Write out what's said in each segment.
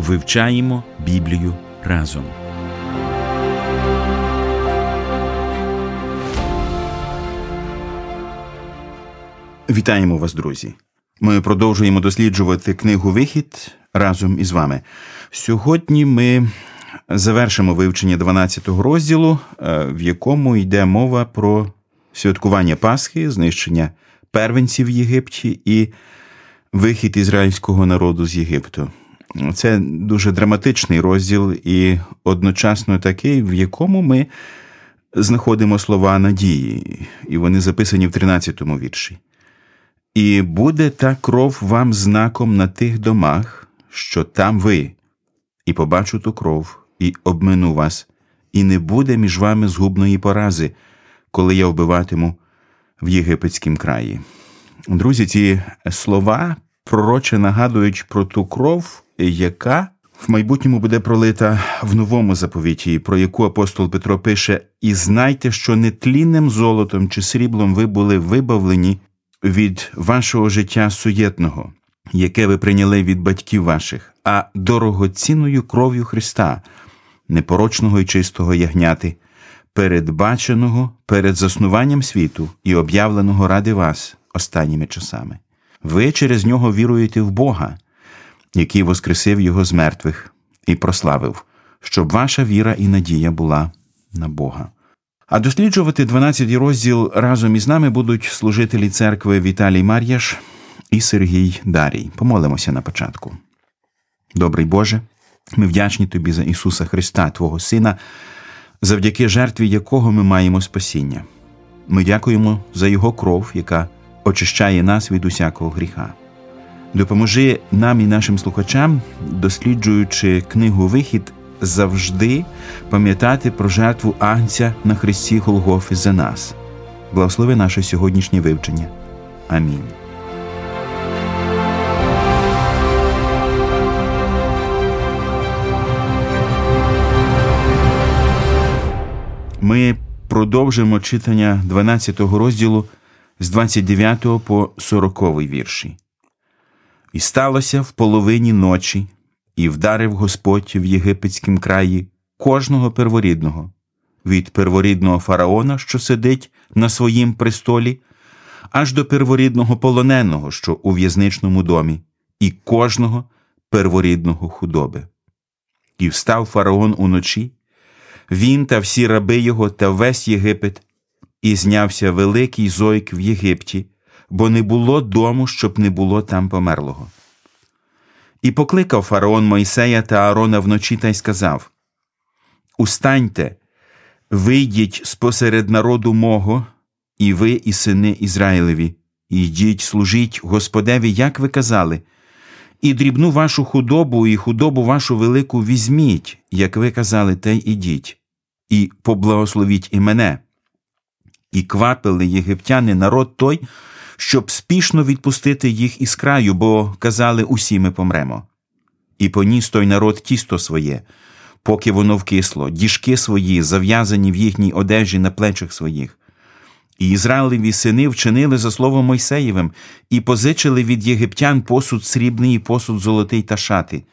Вивчаємо Біблію разом. Вітаємо вас, друзі. Ми продовжуємо досліджувати книгу Вихід разом із вами. Сьогодні ми завершимо вивчення 12-го розділу, е, в якому йде мова про святкування Пасхи, знищення первенців в Єгипті і вихід ізраїльського народу з Єгипту. Це дуже драматичний розділ і одночасно такий, в якому ми знаходимо слова надії, і вони записані в 13-му вірші. І буде та кров вам знаком на тих домах, що там ви, і побачу ту кров, і обмину вас, і не буде між вами згубної порази, коли я вбиватиму в єгипетськім краї. Друзі, ці слова пророче нагадують про ту кров, яка в майбутньому буде пролита в новому заповіті, про яку апостол Петро пише: І знайте, що нетлінним золотом чи сріблом ви були вибавлені від вашого життя суєтного, яке ви прийняли від батьків ваших, а дорогоцінною кров'ю Христа, непорочного і чистого ягняти, передбаченого перед заснуванням світу і об'явленого ради вас останніми часами. Ви через нього віруєте в Бога, який воскресив Його з мертвих і прославив, щоб ваша віра і надія була на Бога. А досліджувати 12 розділ разом із нами будуть служителі церкви Віталій Мар'яш і Сергій Дарій. Помолимося на початку. Добрий Боже, ми вдячні Тобі за Ісуса Христа, Твого Сина, завдяки жертві якого ми маємо спасіння. Ми дякуємо за Його кров, яка очищає нас від усякого гріха. Допоможи нам і нашим слухачам, досліджуючи книгу Вихід, завжди пам'ятати про жертву Агнця на Христі Голгофи за нас. Благослови наше сьогоднішнє вивчення. Амінь. Ми продовжимо читання 12 розділу з 29 по 40 вірші. І сталося в половині ночі, і вдарив Господь в єгипетськім краї кожного перворідного, від перворідного фараона, що сидить на своїм престолі, аж до перворідного полоненого, що у в'язничному домі, і кожного перворідного худоби. І встав фараон уночі, він та всі раби його та весь Єгипет, і знявся великий зойк в Єгипті, бо не було дому, щоб не було там померлого. І покликав фараон Мойсея та Аарона вночі та й сказав: Устаньте, вийдіть спосеред народу мого, і ви, і сини Ізраїлеві, і йдіть, служіть Господеві, як ви казали, і дрібну вашу худобу, і худобу вашу велику візьміть, як ви казали, те й ідіть, і поблагословіть і мене. І квапили єгиптяни народ той, щоб спішно відпустити їх із краю, бо казали усі ми помремо. І поніс той народ тісто своє, поки воно вкисло, діжки свої, зав'язані в їхній одежі на плечах своїх. І Ізраїлеві сини вчинили за словом Мойсеєвим і позичили від єгиптян посуд срібний і посуд золотий та шати.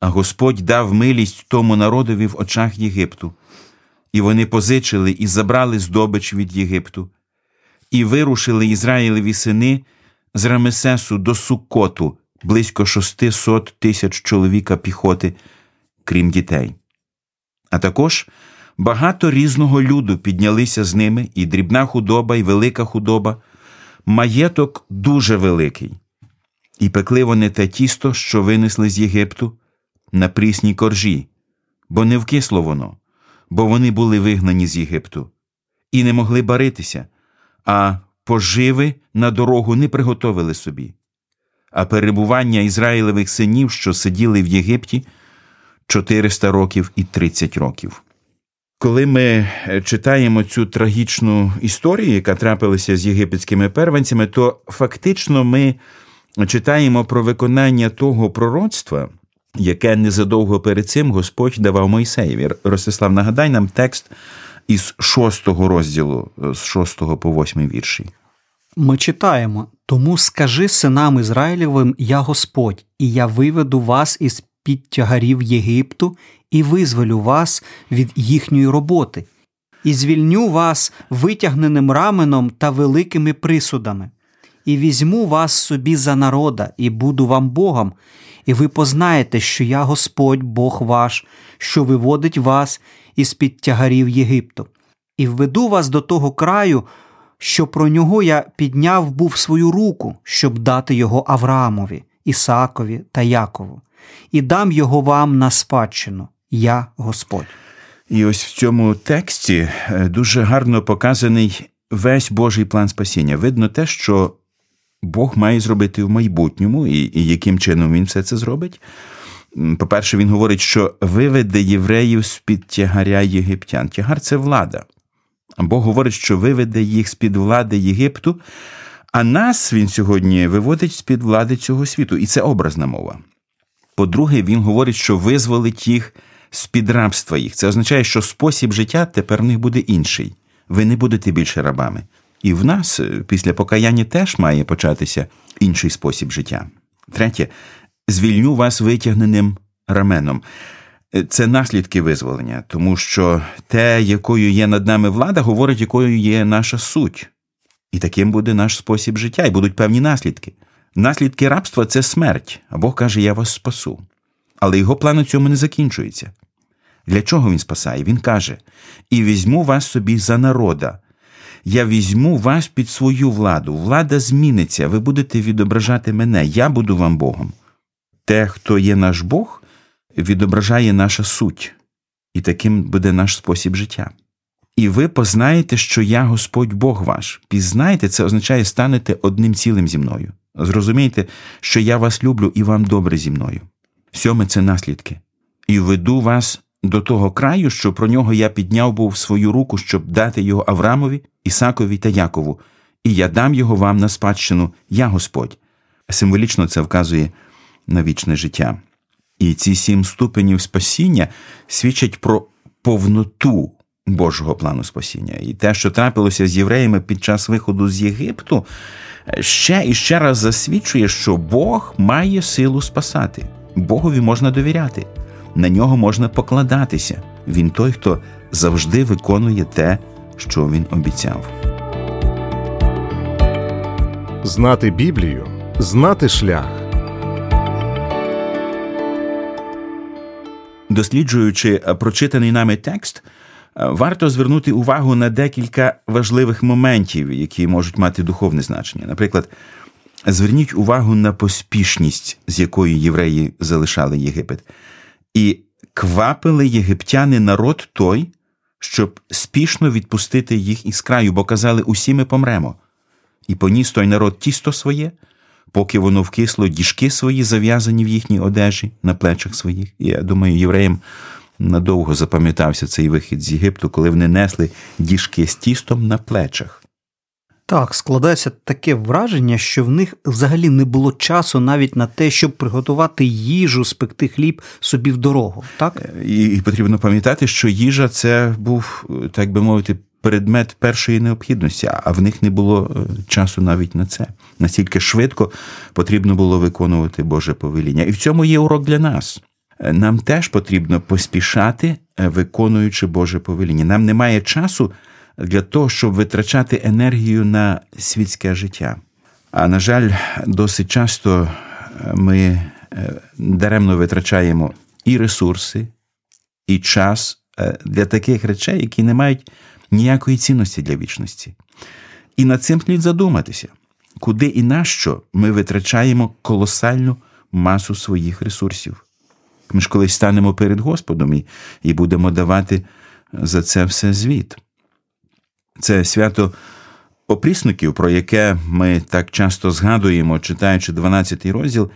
А Господь дав милість тому народові в очах Єгипту. І вони позичили і забрали здобич від Єгипту, і вирушили Ізраїлеві сини з Рамесесу до Суккоту, близько шостисот тисяч чоловіка піхоти, крім дітей. А також багато різного люду піднялися з ними, і дрібна худоба, і велика худоба, маєток дуже великий. І пекли вони те тісто, що винесли з Єгипту, на прісній коржі, бо не вкисло воно, бо вони були вигнані з Єгипту, і не могли баритися, а поживи на дорогу не приготовили собі. А перебування Ізраїлевих синів, що сиділи в Єгипті, 400 років і 30 років. Коли ми е, читаємо цю трагічну історію, яка трапилася з єгипетськими первенцями, то фактично ми читаємо про виконання того пророцтва, яке незадовго перед цим Господь давав Мойсеєві. Ростислав, нагадай нам текст із шостого розділу, з шостого по восьмий вірші. Ми читаємо: тому скажи синам Ізраїлевим, я Господь, і я виведу вас із під тягарів Єгипту і визволю вас від їхньої роботи, і звільню вас витягненим раменом та великими присудами, і візьму вас собі за народа, і буду вам Богом, і ви познаєте, що я Господь Бог ваш, що виводить вас із під тягарів Єгипту, і введу вас до того краю, що про нього я підняв був свою руку, щоб дати його Авраамові, Ісаакові та Якову, і дам його вам на спадщину, я Господь. І ось в цьому тексті е, дуже гарно показаний весь Божий план спасіння. Видно те, що Бог має зробити в майбутньому, і, і яким чином він все це зробить. По-перше, він говорить, що виведе євреїв з під тягаря єгиптян. Тягар це влада. Бог говорить, що виведе їх з під влади Єгипту, а нас він сьогодні виводить з під влади цього світу. І це образна мова. По-друге, він говорить, що визволить їх з під рабства їх. Це означає, що спосіб життя тепер в них буде інший. Ви не будете більше рабами. І в нас е, після покаяння теж має початися інший спосіб життя. Третє, звільню вас витягненим раменом. Е, це наслідки визволення, тому що те, якою є над нами влада, говорить, якою є наша суть. І таким буде наш спосіб життя, і будуть певні наслідки. Наслідки рабства це смерть, а Бог каже, я вас спасу. Але його план у цьому не закінчується. Для чого він спасає? Він каже: І візьму вас собі за народа. Я візьму вас під свою владу. Влада зміниться, ви будете відображати мене, я буду вам Богом. Те, хто є наш Бог, відображає наша суть, і таким буде наш спосіб життя. І ви познаєте, що я Господь Бог ваш. Пізнаєте, це означає станете одним цілим зі мною. Зрозумійте, що я вас люблю і вам добре зі мною. Сьоме це наслідки. І веду вас до того краю, що про нього я підняв був свою руку, щоб дати його Аврамові, Ісакові та Якову, і я дам його вам на спадщину, я Господь. Символічно це вказує на вічне життя. І ці сім ступенів спасіння свідчать про повноту Божого плану спасіння. І те, що трапилося з євреями під час виходу з Єгипту, ще і ще раз засвідчує, що Бог має силу спасати. Богові можна довіряти, на нього можна покладатися. Він той, хто завжди виконує те, що він обіцяв. Знати Біблію, знати шлях. Досліджуючи прочитаний нами текст, варто звернути увагу на декілька важливих моментів, які можуть мати духовне значення. Наприклад, зверніть увагу на поспішність, з якою євреї залишали Єгипет, і квапили єгиптяни народ той, щоб спішно відпустити їх із краю, бо казали, усі ми помремо. І поніс той народ тісто своє, поки воно вкисло діжки свої, зав'язані в їхній одежі на плечах своїх. Я думаю, євреям надовго запам'ятався цей вихід з Єгипту, коли вони несли діжки з тістом на плечах. Так, складається таке враження, що в них взагалі не було часу навіть на те, щоб приготувати їжу, спекти хліб собі в дорогу. Так і, і потрібно пам'ятати, що їжа це був, так би мовити, предмет першої необхідності, а в них не було е, часу навіть на це. Настільки швидко потрібно було виконувати Боже повеління. І в цьому є урок для нас. Е, нам теж потрібно поспішати, е, виконуючи Боже повеління. Нам немає часу для того, щоб витрачати енергію на світське життя. А на жаль, досить часто ми даремно витрачаємо і ресурси, і час для таких речей, які не мають ніякої цінності для вічності. І над цим слід задуматися, куди і на що ми витрачаємо колосальну масу своїх ресурсів. Ми ж колись станемо перед Господом і будемо давати за це все звіт. Це свято опрісників, про яке ми так часто згадуємо, читаючи 12 розділ,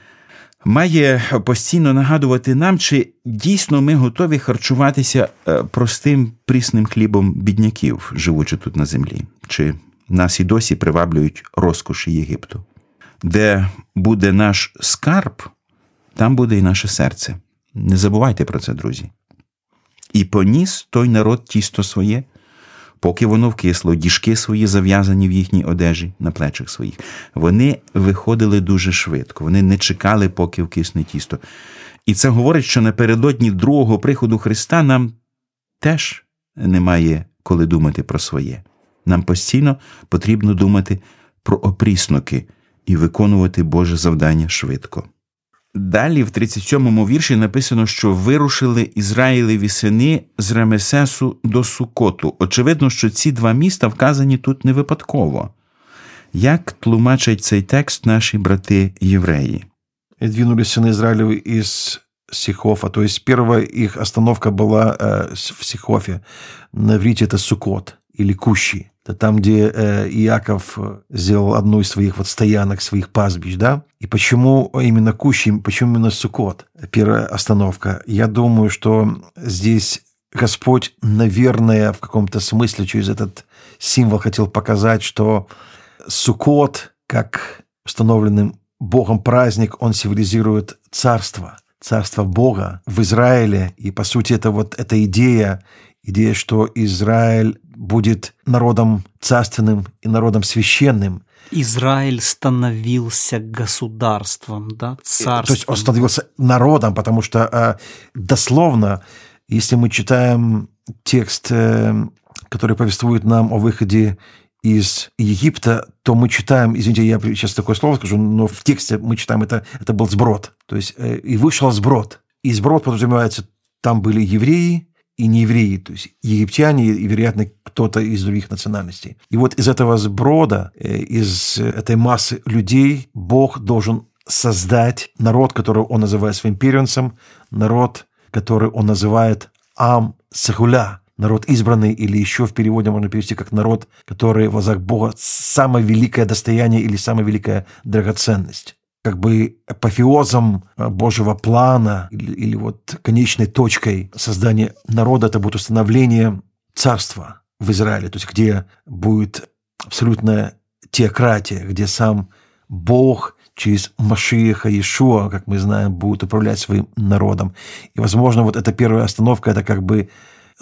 має постійно нагадувати нам, чи дійсно ми готові харчуватися е, простим прісним хлібом бідняків, живучи тут на землі, чи нас і досі приваблюють розкоші Єгипту. Де буде наш скарб, там буде і наше серце. Не забувайте про це, друзі. І поніс той народ тісто своє, поки воно вкисло, діжки свої зав'язані в їхній одежі на плечах своїх. Вони виходили дуже швидко, вони не чекали, поки вкисне тісто. І це говорить, що напередодні другого приходу Христа нам теж немає коли думати про своє. Нам постійно потрібно думати про опріснуки і виконувати Боже завдання швидко. Далі, в 37-му вірші написано, що вирушили Ізраїлеві сини з Ремесесу до Сукоту. Очевидно, що ці два міста вказані тут не випадково. Як тлумачать цей текст наші брати євреї? И двинулись сыны Израилевы из Сихофа. То есть первая их остановка была э, с- в Сихофе. На иврите это Сукот или Кущи. Там, где э, Иаков э, сделал одну из своих вот стоянок, своих пастбищ, да? И почему именно Кущи, почему именно Сукот? Первая остановка. Я думаю, что здесь Господь, наверное, в каком-то смысле через этот символ хотел показать, что Сукот, как установленным Богом праздник, он символизирует царство, царство Бога в Израиле. И, по сути, это вот эта идея, идея, что Израиль будет народом царственным и народом священным. Израиль становился государством, да, царством. То есть он становился народом, потому что э, дословно, если мы читаем текст, э, который повествует нам о выходе из Египта, то мы читаем, извините, я сейчас такое слово скажу, но в тексте мы читаем, это, это был сброд. То есть э, и вышел сброд. И сброд подразумевается, там были евреи и неевреи, то есть египтяне и, вероятно, кто-то из других национальностей. И вот из этого сброда, э, из этой массы людей Бог должен создать народ, который он называет своим первенцем, народ, который он называет Ам Сахуля, народ избранный, или еще в переводе можно перевести как народ, который в глазах Бога самое великое достояние или самая великая драгоценность. Как бы апофеозом э, Божьего плана или, или вот конечной точкой создания народа это будет установление царства в Израиле, то есть где будет абсолютная теократия, где сам Бог через Машиеха Иешуа, как мы знаем, будет управлять своим народом. И, возможно, вот эта первая остановка, это как бы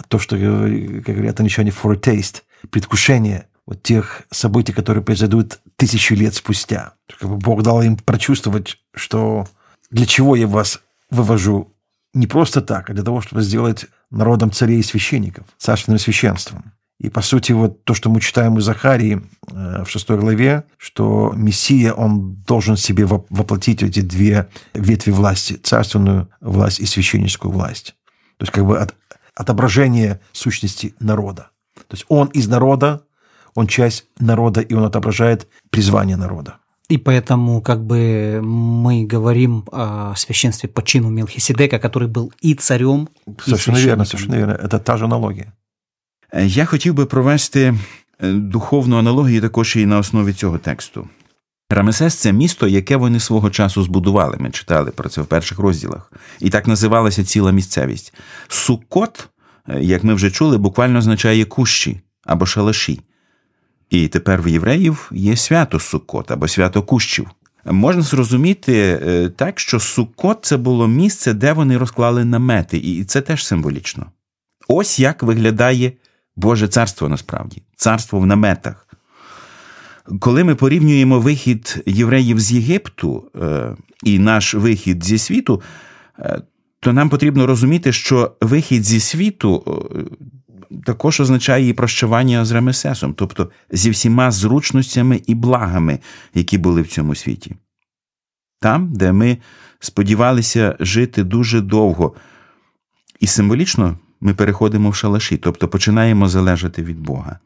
то, что, говори- как говорят англичане, foretaste, предвкушение вот тех событий, которые произойдут тысячи лет спустя. Как бы Бог дал им прочувствовать, что для чего я вас вывожу не просто так, а для того, чтобы сделать народом царей и священников, царственным священством. И, по сути, вот то, что мы читаем у Захарии э, в шестой главе, что Мессия, он должен себе воп- воплотить эти две ветви власти, царственную власть и священническую власть. То есть как бы от- отображение сущности народа. То есть он из народа, он часть народа, и он отображает призвание народа. И поэтому как бы мы говорим о священстве по чину Мелхиседека, который был и царем, и Совершенно верно, священником. совершенно верно. Это та же аналогия. Е, Я хотів би провести е, духовну аналогію також і на основі цього тексту. Рамесес це місто, яке вони свого часу збудували. Ми читали про це в перших розділах. І так називалася ціла місцевість. Суккот, е, як ми вже чули, буквально означає кущі або шалаші. І тепер в євреїв є свято Суккот або свято кущів. Можна зрозуміти е, так, що Суккот це було місце, де вони розклали намети, і це теж символічно. Ось як виглядає Боже царство насправді царство в наметах. Коли ми порівнюємо вихід євреїв з Єгипту е, і наш вихід зі світу, е, то нам потрібно розуміти, що вихід зі світу також означає і прощавання з Ремесесом, тобто зі всіма зручностями і благами, які були в цьому світі. Там, де ми сподівалися жити дуже довго, і символічно ми переходимо в шалаші, тобто починаємо залежати від Бога.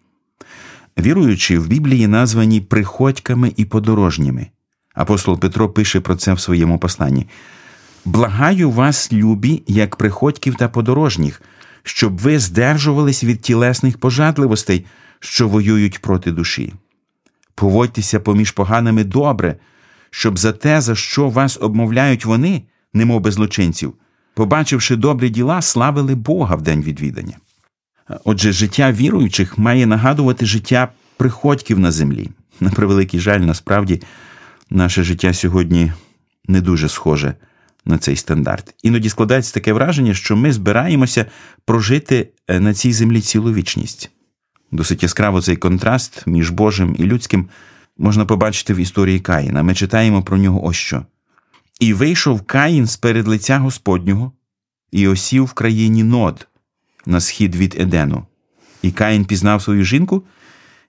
Віруючі в Біблії названі приходьками і подорожніми. Апостол Петро пише про це в своєму посланні. Благаю вас, любі, як приходьків та подорожніх, щоб ви здержувались від тілесних пожадливостей, що воюють проти душі. Поводьтеся поміж поганими добре, щоб за те, за що вас обмовляють вони, немов би злочинців, побачивши добрі діла, славили Бога в день відвідання. Отже, життя віруючих має нагадувати життя приходьків на землі. На превеликий жаль, насправді, наше життя сьогодні не дуже схоже на цей стандарт. Іноді складається таке враження, що ми збираємося прожити е, на цій землі цілу вічність. Досить яскраво цей контраст між Божим і людським можна побачити в історії Каїна. Ми читаємо про нього ось що. І вийшов Каїн з перед лиця Господнього і осів в країні Нод на схід від Едену. І Каїн пізнав свою жінку,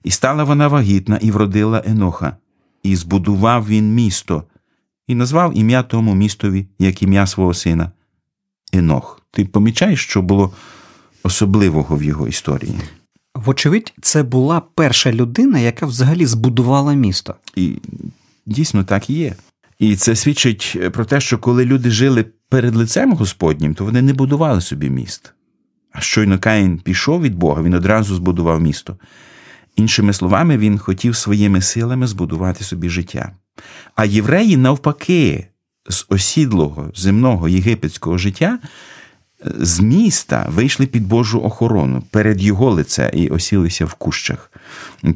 і стала вона вагітна, і вродила Еноха, і збудував він місто, і назвав ім'я тому містові, як ім'я свого сина Енох. Ти помічаєш, що було особливого в його історії? Вочевидь, це була перша людина, яка взагалі збудувала місто. І дійсно так і є. І це свідчить про те, що коли люди жили перед лицем Господнім, то вони не будували собі міст. А щойно Каїн пішов від Бога, він одразу збудував місто. Іншими словами, він хотів своїми силами збудувати собі життя. А євреї, навпаки, з осідлого земного єгипетського життя, з міста вийшли під Божу охорону перед його лице і осілися в кущах.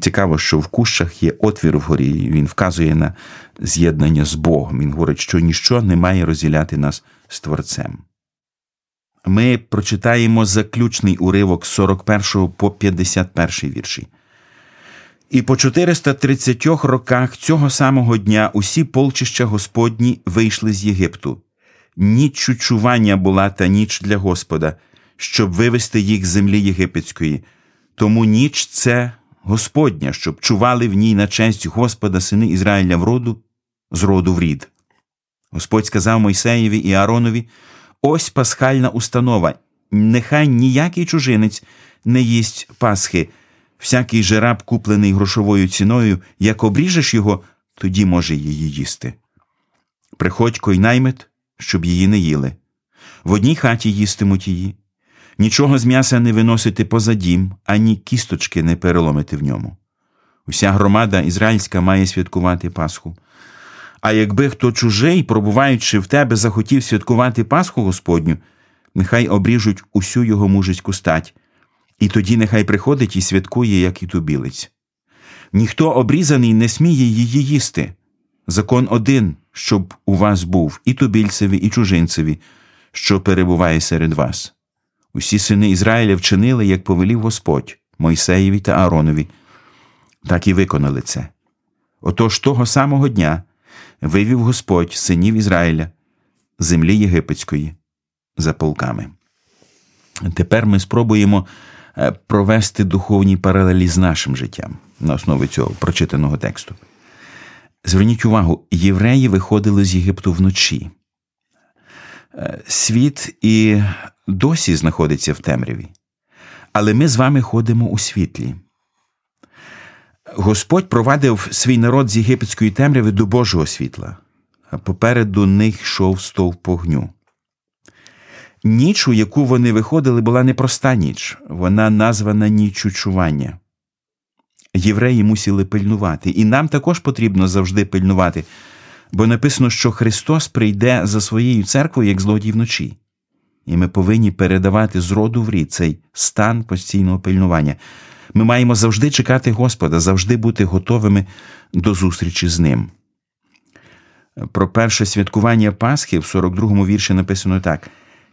Цікаво, що в кущах є отвір вгорі, він вказує на з'єднання з Богом. Він говорить, що ніщо не має розділяти нас з Творцем. Ми прочитаємо заключний уривок з 41 по 51 вірші. І по 430 роках цього самого дня усі полчища Господні вийшли з Єгипту. Ніч чучування була та ніч для Господа, щоб вивести їх з землі єгипетської. Тому ніч це Господня, щоб чували в ній на честь Господа сини Ізраїля в роду, з роду в рід. Господь сказав Мойсеєві і Ааронові: ось пасхальна установа. Нехай ніякий чужинець не їсть Пасхи. Всякий же раб, куплений грошовою ціною, як обріжеш його, тоді може її їсти. Приходько й наймит, щоб її не їли. В одній хаті їстимуть її. Нічого з м'яса не виносити поза дім, ані кісточки не переломити в ньому. Уся громада ізраїльська має святкувати Пасху. А якби хто чужий, пробуваючи в тебе, захотів святкувати Пасху Господню, нехай обріжуть усю його мужицьку стать, і тоді нехай приходить і святкує, як і тубілець. Ніхто обрізаний не сміє її їсти. Закон один, щоб у вас був і тубільцеві, і чужинцеві, що перебуває серед вас. Усі сини Ізраїля вчинили, як повелів Господь Мойсеєві та Ааронові, так і виконали це. Отож того самого дня вивів Господь синів Ізраїля землі єгипетської за полками. Тепер ми спробуємо провести духовні паралелі з нашим життям на основі цього прочитаного тексту. Зверніть увагу, євреї виходили з Єгипту вночі. Е, Світ і досі знаходиться в темряві, але ми з вами ходимо у світлі. Господь провадив свій народ з єгипетської темряви до Божого світла, а попереду них йшов стовп вогню. Ніч, у яку вони виходили, була непроста ніч, вона названа ніччю чування. Євреї мусили пильнувати, і нам також потрібно завжди пильнувати, бо написано, що Христос прийде за своєю церквою як злодій вночі, і ми повинні передавати з роду в рід цей стан постійного пильнування. Ми маємо завжди чекати Господа, завжди бути готовими до зустрічі з Ним. Про перше святкування Пасхи в 42-му вірші написано так: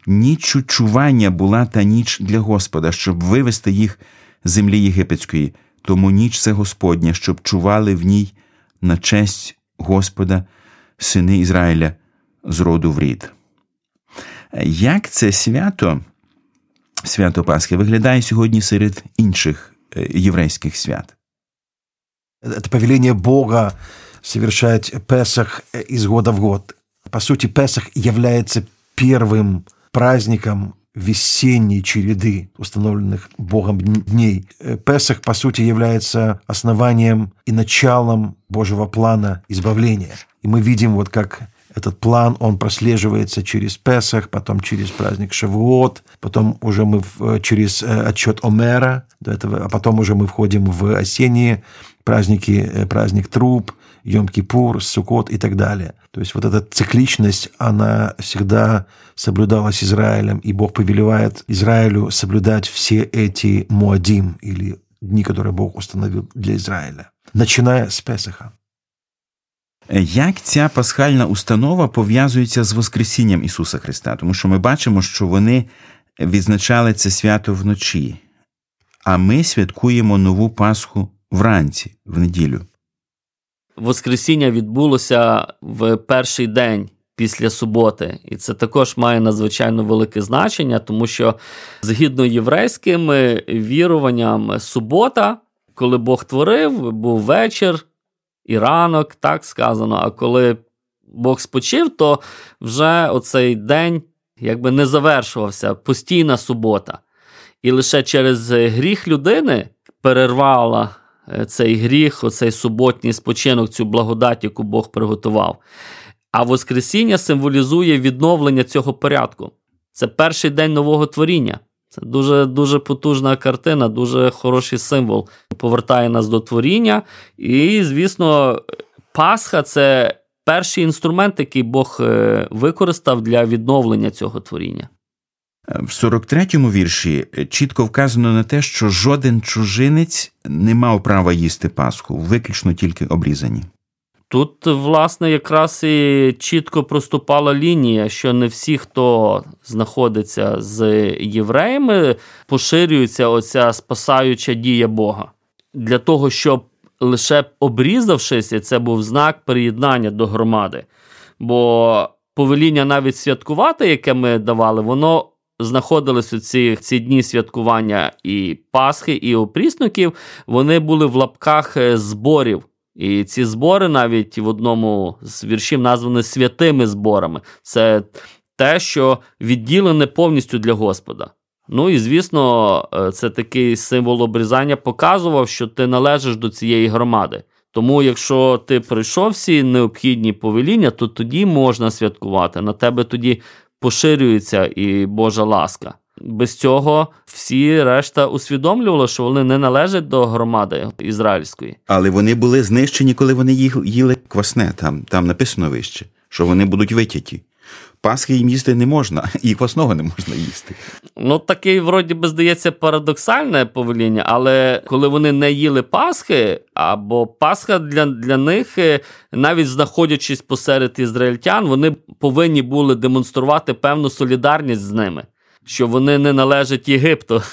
ніч чування була та ніч для Господа, щоб вивести їх з землі єгипетської, тому ніч це Господня, щоб чували в ній на честь Господа, сини Ізраїля з роду в рід. Як це свято, свято Пасхи, виглядає сьогодні серед інших еврейских свят. Это повеление Бога совершать Песах из года в год. По сути, Песах является первым праздником весенней череды установленных Богом дней. Песах, по сути, является основанием и началом Божьего плана избавления. И мы видим, вот как этот план, он прослеживается через Песах, потом через праздник Шавуот, потом уже мы в, через отчет Омера, до этого, а потом уже мы входим в осенние праздники, праздник Труп, Йом-Кипур, Сукот и так далее. То есть вот эта цикличность, она всегда соблюдалась Израилем, и Бог повелевает Израилю соблюдать все эти муадим, или дни, которые Бог установил для Израиля, начиная с Песаха. Як ця пасхальна установа пов'язується з Воскресінням Ісуса Христа? Тому що ми бачимо, що вони відзначали це свято вночі, а ми святкуємо нову Пасху вранці, в неділю. Воскресіння відбулося в перший день після суботи, і це також має надзвичайно велике значення, тому що згідно єврейським віруванням, субота, коли Бог творив, був вечір і ранок, так сказано. А коли Бог спочив, то вже оцей день якби не завершувався постійна субота. І лише через гріх людини перервала е, цей гріх, оцей суботній спочинок, цю благодать, яку Бог приготував. А Воскресіння символізує відновлення цього порядку. Це перший день нового творіння. Це дуже дуже потужна картина, дуже хороший символ. Повертає нас до творіння. І, звісно, Пасха це перший інструмент, який Бог е, використав для відновлення цього творіння. В 43-му вірші чітко вказано на те, що жоден чужинець не мав права їсти Пасху, виключно тільки обрізані. Тут, власне, якраз і чітко проступала лінія, що не всі, хто знаходиться з євреями, поширюється оця спасаюча дія Бога. Для того, щоб лише обрізавшись, це був знак приєднання до громади. Бо повеління навіть святкувати, яке ми давали, воно знаходились у ці, ці дні святкування і Пасхи, і опріснуків, вони були в лапках е, зборів. І ці збори навіть в одному з віршів названі святими зборами. Це те, що відділене повністю для Господа. Ну і звісно, е, це такий символ обрізання показував, що ти належиш до цієї громади. Тому, якщо ти пройшов всі необхідні повеління, то тоді можна святкувати. На тебе тоді поширюється і Божа ласка. Без цього всі решта усвідомлювали, що вони не належать до громади ізраїльської. Але вони були знищені, коли вони їли квасне. Там там написано вище, що вони будуть витяті. Пасхи їм їсти не можна, і квасного не можна їсти. Ну, таке, вроді би, здається, парадоксальне повеління, але коли вони не їли Пасхи, або Пасха для для них, е, навіть знаходячись посеред ізраїльтян, вони повинні були демонструвати певну солідарність з ними, що вони не належать Єгипту.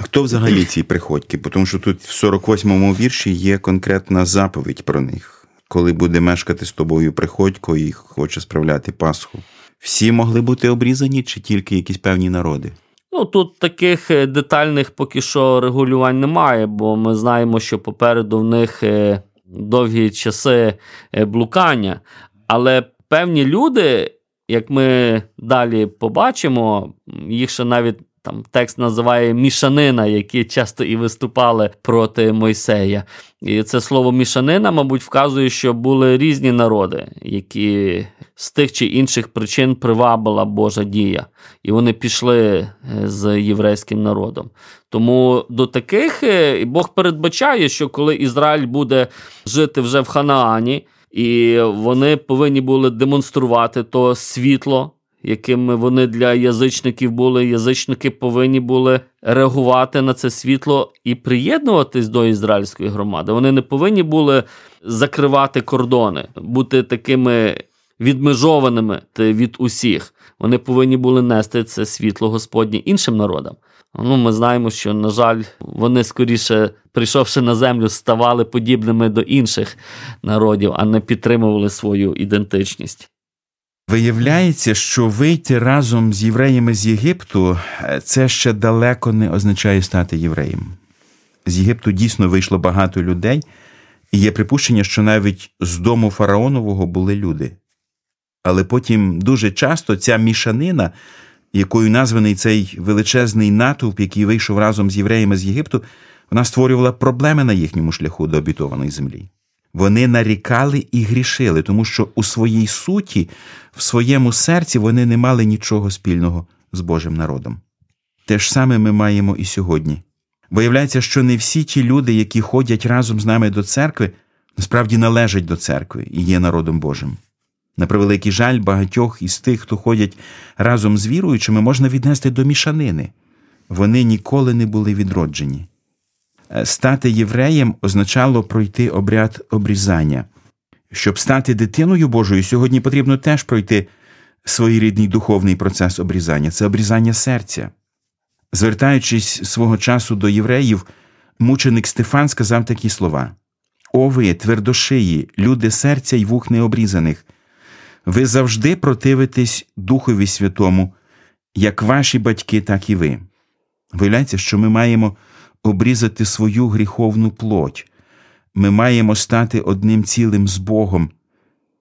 А хто взагалі ці приходьки? Тому що тут в 48-му вірші є конкретна заповідь про них коли буде мешкати з тобою приходько і хоче справляти Пасху. Всі могли бути обрізані чи тільки якісь певні народи? Ну тут таких е, детальних поки що регулювань немає, бо ми знаємо, що попереду в них е, довгі часи е, блукання. Але певні люди, як ми далі побачимо, їх ще навіть там текст називає мішанина, які часто і виступали проти Мойсея. І це слово мішанина, мабуть, вказує, що були різні народи, які з тих чи інших причин привабила Божа дія, і вони пішли е, з єврейським народом. Тому до таких е, Бог передбачає, що коли Ізраїль буде жити вже в Ханаані, і вони повинні були демонструвати то світло якими вони для язичників були. Язичники повинні були реагувати на це світло і приєднуватись до ізраїльської громади. Вони не повинні були закривати кордони, бути такими відмежованими від усіх. Вони повинні були нести це світло Господнє іншим народам. Ну, Ми знаємо, що, на жаль, вони скоріше, прийшовши на землю, ставали подібними до інших народів, а не підтримували свою ідентичність. Виявляється, що вийти разом з євреями з Єгипту це ще далеко не означає стати євреєм. З Єгипту дійсно вийшло багато людей, і є припущення, що навіть з дому фараонового були люди. Але потім дуже часто ця мішанина, якою названий цей величезний натовп, який вийшов разом з євреями з Єгипту, вона створювала проблеми на їхньому шляху до обітованої землі. Вони нарікали і грішили, тому що у своїй суті, в своєму серці вони не мали нічого спільного з Божим народом. Те ж саме ми маємо і сьогодні. Виявляється, що не всі ті люди, які ходять разом з нами до церкви, насправді належать до церкви і є народом Божим. На превеликий жаль, багатьох із тих, хто ходять разом з віруючими, можна віднести до мішанини. Вони ніколи не були відроджені. Е, Стати євреєм означало пройти обряд обрізання. Щоб стати дитиною Божою, сьогодні потрібно теж пройти своєрідний духовний процес обрізання це обрізання серця. Звертаючись свого часу до євреїв, мученик Стефан сказав такі слова: О ви, твердошиї, люди серця й вух необрізаних, ви завжди противитесь Духові Святому, як ваші батьки, так і ви. Виявляється, що ми маємо обрізати свою гріховну плоть. Ми маємо стати одним цілим з Богом,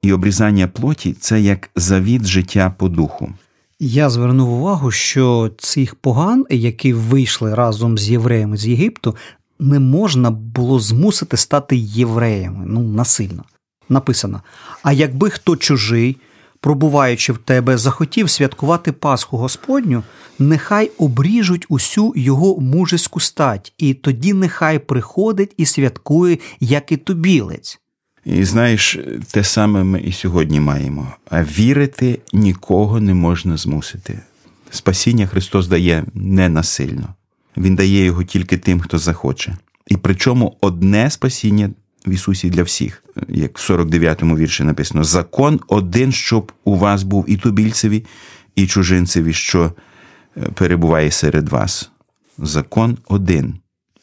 і обрізання плоті це як завіт життя по духу. Я звернув увагу, що цих поган, які вийшли разом з євреями з Єгипту, не можна було змусити стати євреями ну насильно. Написано: а якби хто чужий, пробуваючи в тебе, захотів святкувати Пасху Господню, нехай обріжуть усю його мужеську стать, і тоді нехай приходить і святкує, як і тубілець. І знаєш, те саме ми і сьогодні маємо. А вірити нікого не можна змусити. Спасіння Христос дає не насильно. Він дає його тільки тим, хто захоче. І причому одне спасіння в Ісусі для всіх, як в 49-му вірші написано: закон один, щоб у вас був і тубільцеві, і чужинцеві, що е, перебуває серед вас. Закон один.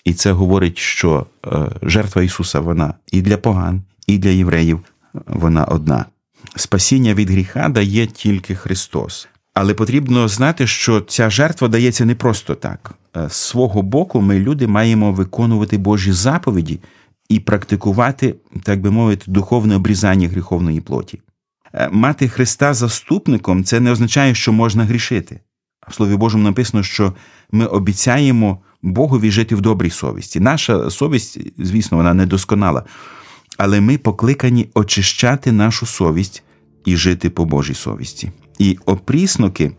І це говорить, що е, жертва Ісуса вона і для поган, і для євреїв вона одна. Спасіння від гріха дає тільки Христос. Але потрібно знати, що ця жертва дається не просто так. Е, З свого боку, ми, люди, маємо виконувати Божі заповіді і практикувати, так би мовити, духовне обрізання гріховної плоті. Е, Мати Христа заступником це не означає, що можна грішити. В Слові Божому написано, що ми обіцяємо Богові жити в добрій совісті. Наша совість, звісно, вона недосконала, але ми покликані очищати нашу совість і жити по Божій совісті. І опрісноки,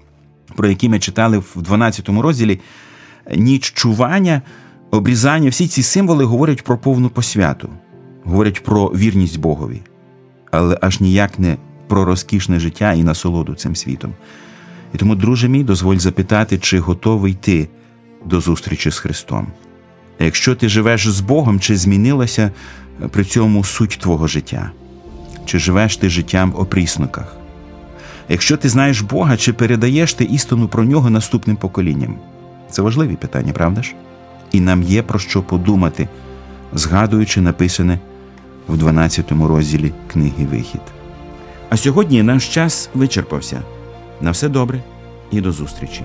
про які ми читали в 12 розділі, ніч чування, обрізання, всі ці символи говорять про повну посвяту, говорять про вірність Богові, але аж ніяк не про розкішне життя і насолоду цим світом. І тому, друже мій, дозволь запитати, чи готовий ти до зустрічі з Христом. Якщо ти живеш з Богом, чи змінилася при цьому суть твого життя? Чи живеш ти життям в опрісноках? Якщо ти знаєш Бога, чи передаєш ти істину про нього наступним поколінням? Це важливі питання, правда ж? І нам є про що подумати, згадуючи написане в 12 розділі книги Вихід. А сьогодні наш час вичерпався. На все добре і до зустрічі!